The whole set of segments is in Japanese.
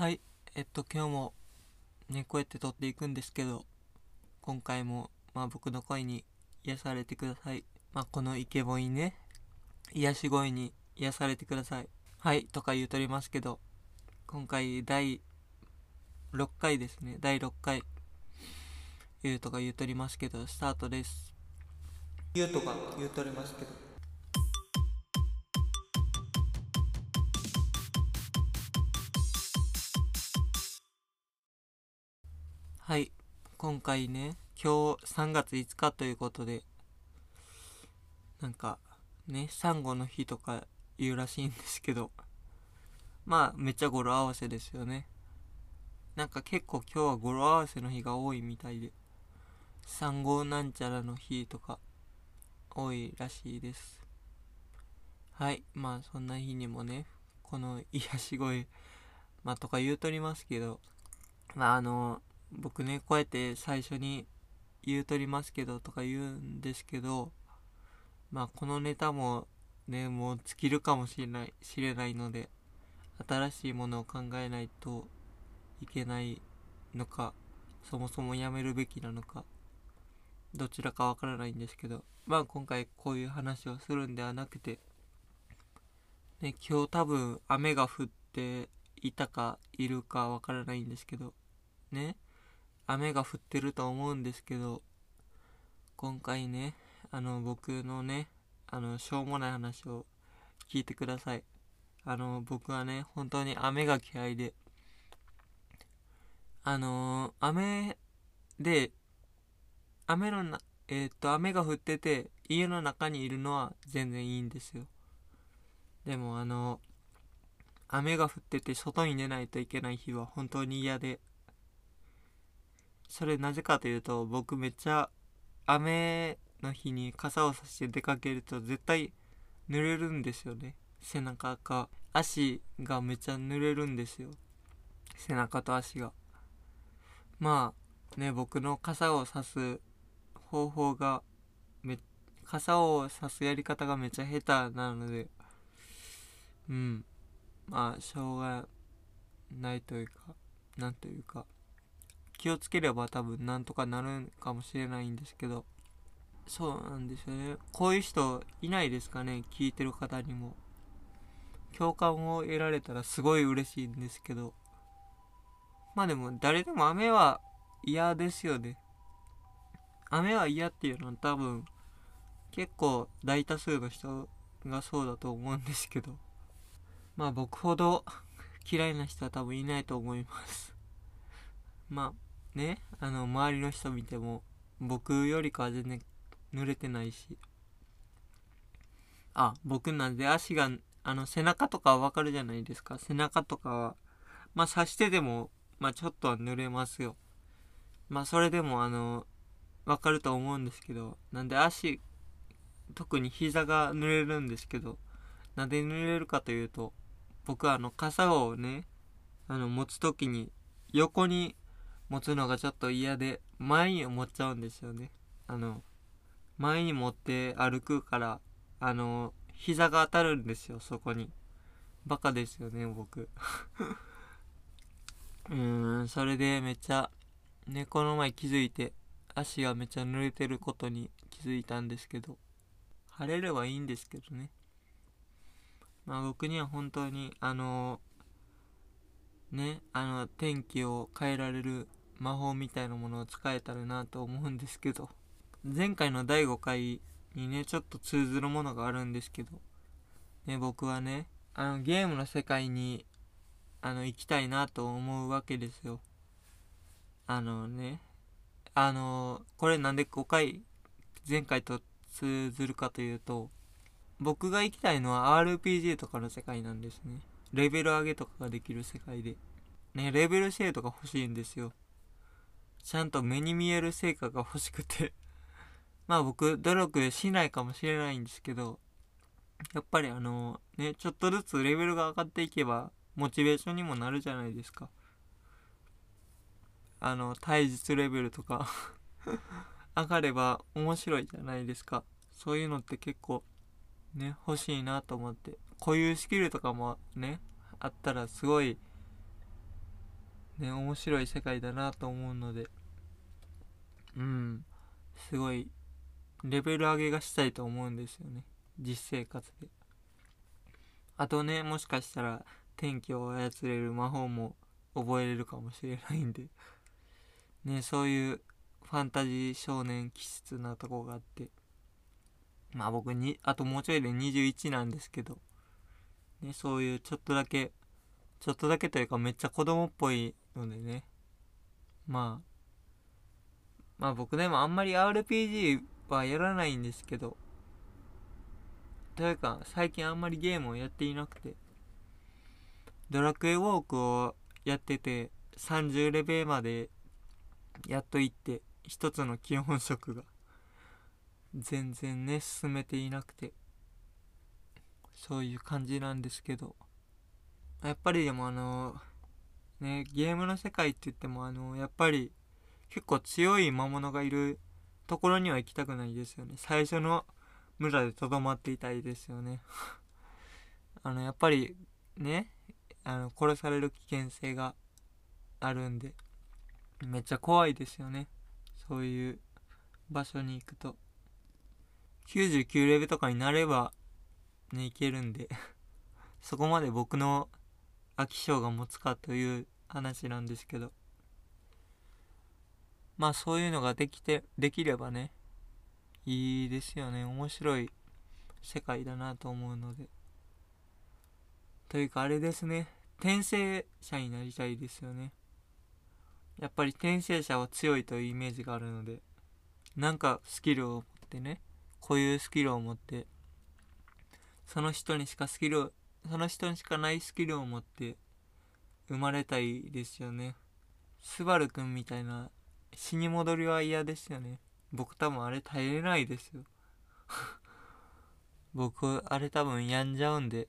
はい、えっと今日もねこうやって撮っていくんですけど今回もまあ僕の声に癒されてください。まあこのイケボイね癒し声に癒されてください。はいとか言うとりますけど今回第6回ですね。第6回。言うとか言うとりますけどスタートです。言うとか言うとりますけど。はい。今回ね今日3月5日ということでなんかねサンゴの日とか言うらしいんですけどまあめっちゃ語呂合わせですよね。なんか結構今日は語呂合わせの日が多いみたいで産後なんちゃらの日とか多いらしいです。はい。まあそんな日にもねこの癒し声まあとか言うとりますけどまああの僕ねこうやって最初に言うとりますけどとか言うんですけどまあこのネタもねもう尽きるかもしれない知れないので新しいものを考えないといけないのかそもそもやめるべきなのかどちらかわからないんですけどまあ今回こういう話をするんではなくてね今日多分雨が降っていたかいるかわからないんですけどね。雨が降ってると思うんですけど今回ねあの僕のねあのしょうもない話を聞いてください。あの僕はね本当に雨が嫌いで。あの雨で雨のなえーっと雨が降ってて家の中にいるのは全然いいんですよ。でもあの雨が降ってて外に出ないといけない日は本当に嫌で。それなぜかというと僕めっちゃ雨の日に傘をさして出かけると絶対濡れるんですよね。背中か足がめっちゃ濡れるんですよ。背中と足が。まあね僕の傘をさす方法がめ傘をさすやり方がめっちゃ下手なのでうん。まあしょうがないというかなんというか。気をつければ多分なんとかなるかもしれないんですけど。そうなんですよね。こういう人いないですかね？聞いてる方にも。共感を得られたらすごい嬉しいんですけど。まあでも誰でも雨は嫌ですよね。雨は嫌っていうのは多分結構大多数の人がそうだと思うんですけど。まあ僕ほど 嫌いな人は多分いないと思います。まあねあの周りの人見ても僕よりかは全然濡れてないし。あ僕なんで足があの背中とかはわかるじゃないですか。背中とかはまあ刺してでもまあちょっとは濡れますよ。まあそれでもあのわかると思うんですけどなんで足特に膝が濡れるんですけどなんで濡れるかというと僕はあの傘をねあの持つ時に横に持つのがちょっと嫌で前に持っちゃうんですよね。あの前に持って歩くからあの膝が当たるんですよそこに。バカですよね僕。うーんそれでめっちゃねの前気づいて足がめっちゃ濡れてることに気づいたんですけど晴れればいいんですけどね。まあ僕には本当にあのねあの天気を変えられる魔法みたいなものを使えたらなと思うんですけど。前回の第5回にねちょっと通ずるものがあるんですけど。ね僕はねあのゲームの世界にあの行きたいなと思うわけですよ。あのねあのこれなんで5回前回と通ずるかというと僕が行きたいのは RPG とかの世界なんですね。レベル上げとかができる世界で。ねレベル制度が欲しいんですよ。ちゃんと目に見える成果が欲しくて。まあ僕努力しないかもしれないんですけどやっぱりあのねちょっとずつレベルが上がっていけばモチベーションにもなるじゃないですか。あの体術レベルとか 上がれば面白いじゃないですか。そういうのって結構ね欲しいなと思って。固有スキルとかもねあったらすごいね面白い世界だなと思うのでうんすごいレベル上げがしたいと思うんですよね。実生活で。あとねもしかしたら天気を操れる魔法も覚えれるかもしれないんで。ねそういうファンタジー少年気質なとこがあって。まあ僕にあともうちょいで21なんですけど。ねそういうちょっとだけちょっとだけというかめっちゃ子供っぽいのでね。まあまあ僕でもあんまり RPG はやらないんですけど。というか最近あんまりゲームをやっていなくて。ドラクエウォークをやってて30レベルまでやっと行って一つの基本色が。全然ね進めていなくて。そういう感じなんですけど。やっぱりでもあのねゲームの世界って言ってもあのやっぱり結構強い魔物がいるところには行きたくないですよね。最初の村でとどまっていたいですよね。あのやっぱりねあの殺される危険性があるんでめっちゃ怖いですよね。そういう場所に行くと。99レベルとかになればねいけるんで。そこまで僕の飽き性が持つかという話なんですけど。まあそういうのができてできればねいいですよね。面白い世界だなと思うので。というかあれですね。転生者になりたいですよね。やっぱり転生者は強いというイメージがあるので。なんかスキルを持ってねこういうスキルを持ってその人にしかスキルをその人にしかないスキルを持って生まれたいですよね。スバルくんみたいな死に戻りは嫌ですよね。僕多分あれ耐えれないですよ。僕あれ多分病んじゃうんで。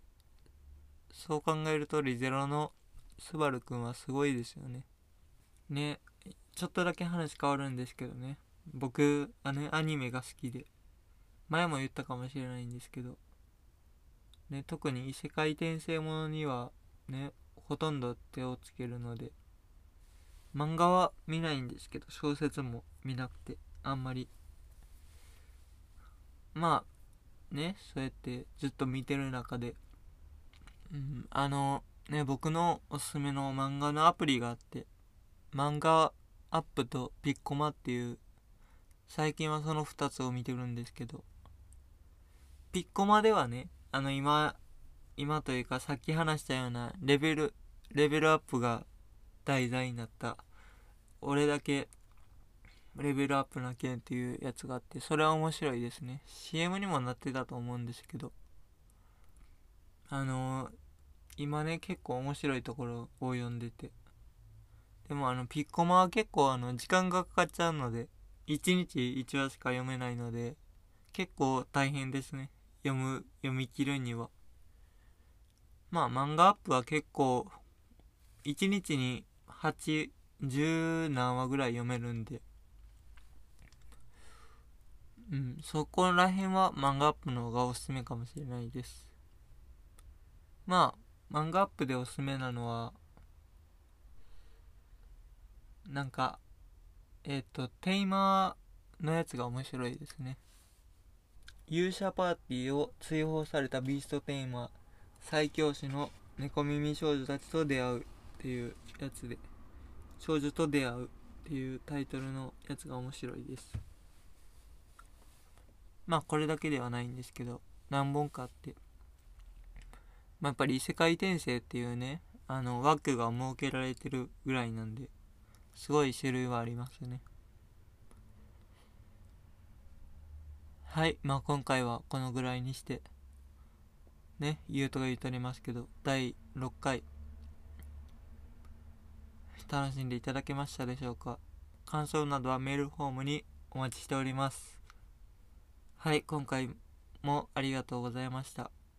そう考えるとリゼロのスバルくんはすごいですよね。ねちょっとだけ話変わるんですけどね。僕あのアニメが好きで。前も言ったかもしれないんですけど。ね特に異世界転生ものにはねほとんど手をつけるので漫画は見ないんですけど小説も見なくてあんまり。まあねそうやってずっと見てる中で、うん、あのね僕のおすすめの漫画のアプリがあって漫画アップとピッコマっていう最近はその2つを見てるんですけどピッコマではねあの今今というかさっき話したようなレベルレベルアップが題材になった。俺だけレベルアップな件っていうやつがあってそれは面白いですね。CM にもなってたと思うんですけど。あのー、今ね結構面白いところを読んでて。でもあのピッコマは結構あの時間がかかっちゃうので1日1話しか読めないので結構大変ですね。読む読み切るには。まあ漫画アップは結構1日に810何話ぐらい読めるんで。うんそこら辺は漫画アップの方がおすすめかもしれないです。まあ漫画アップでおすすめなのはなんかえっ、ー、とテイマーのやつが面白いですね。勇者パーティーを追放されたビーストテイマー最強種の猫耳少女たちと出会うっていうやつで少女と出会うっていうタイトルのやつが面白いです。まあこれだけではないんですけど何本かあって。まあ、やっぱり異世界転生っていうねあの枠が設けられてるぐらいなんですごい種類はありますね。はいまあ今回はこのぐらいにして。ね言うとか言うとりますけど第6回。楽しんでいただけましたでしょうか？感想などはメールフォームにお待ちしております。はい今回もありがとうございました。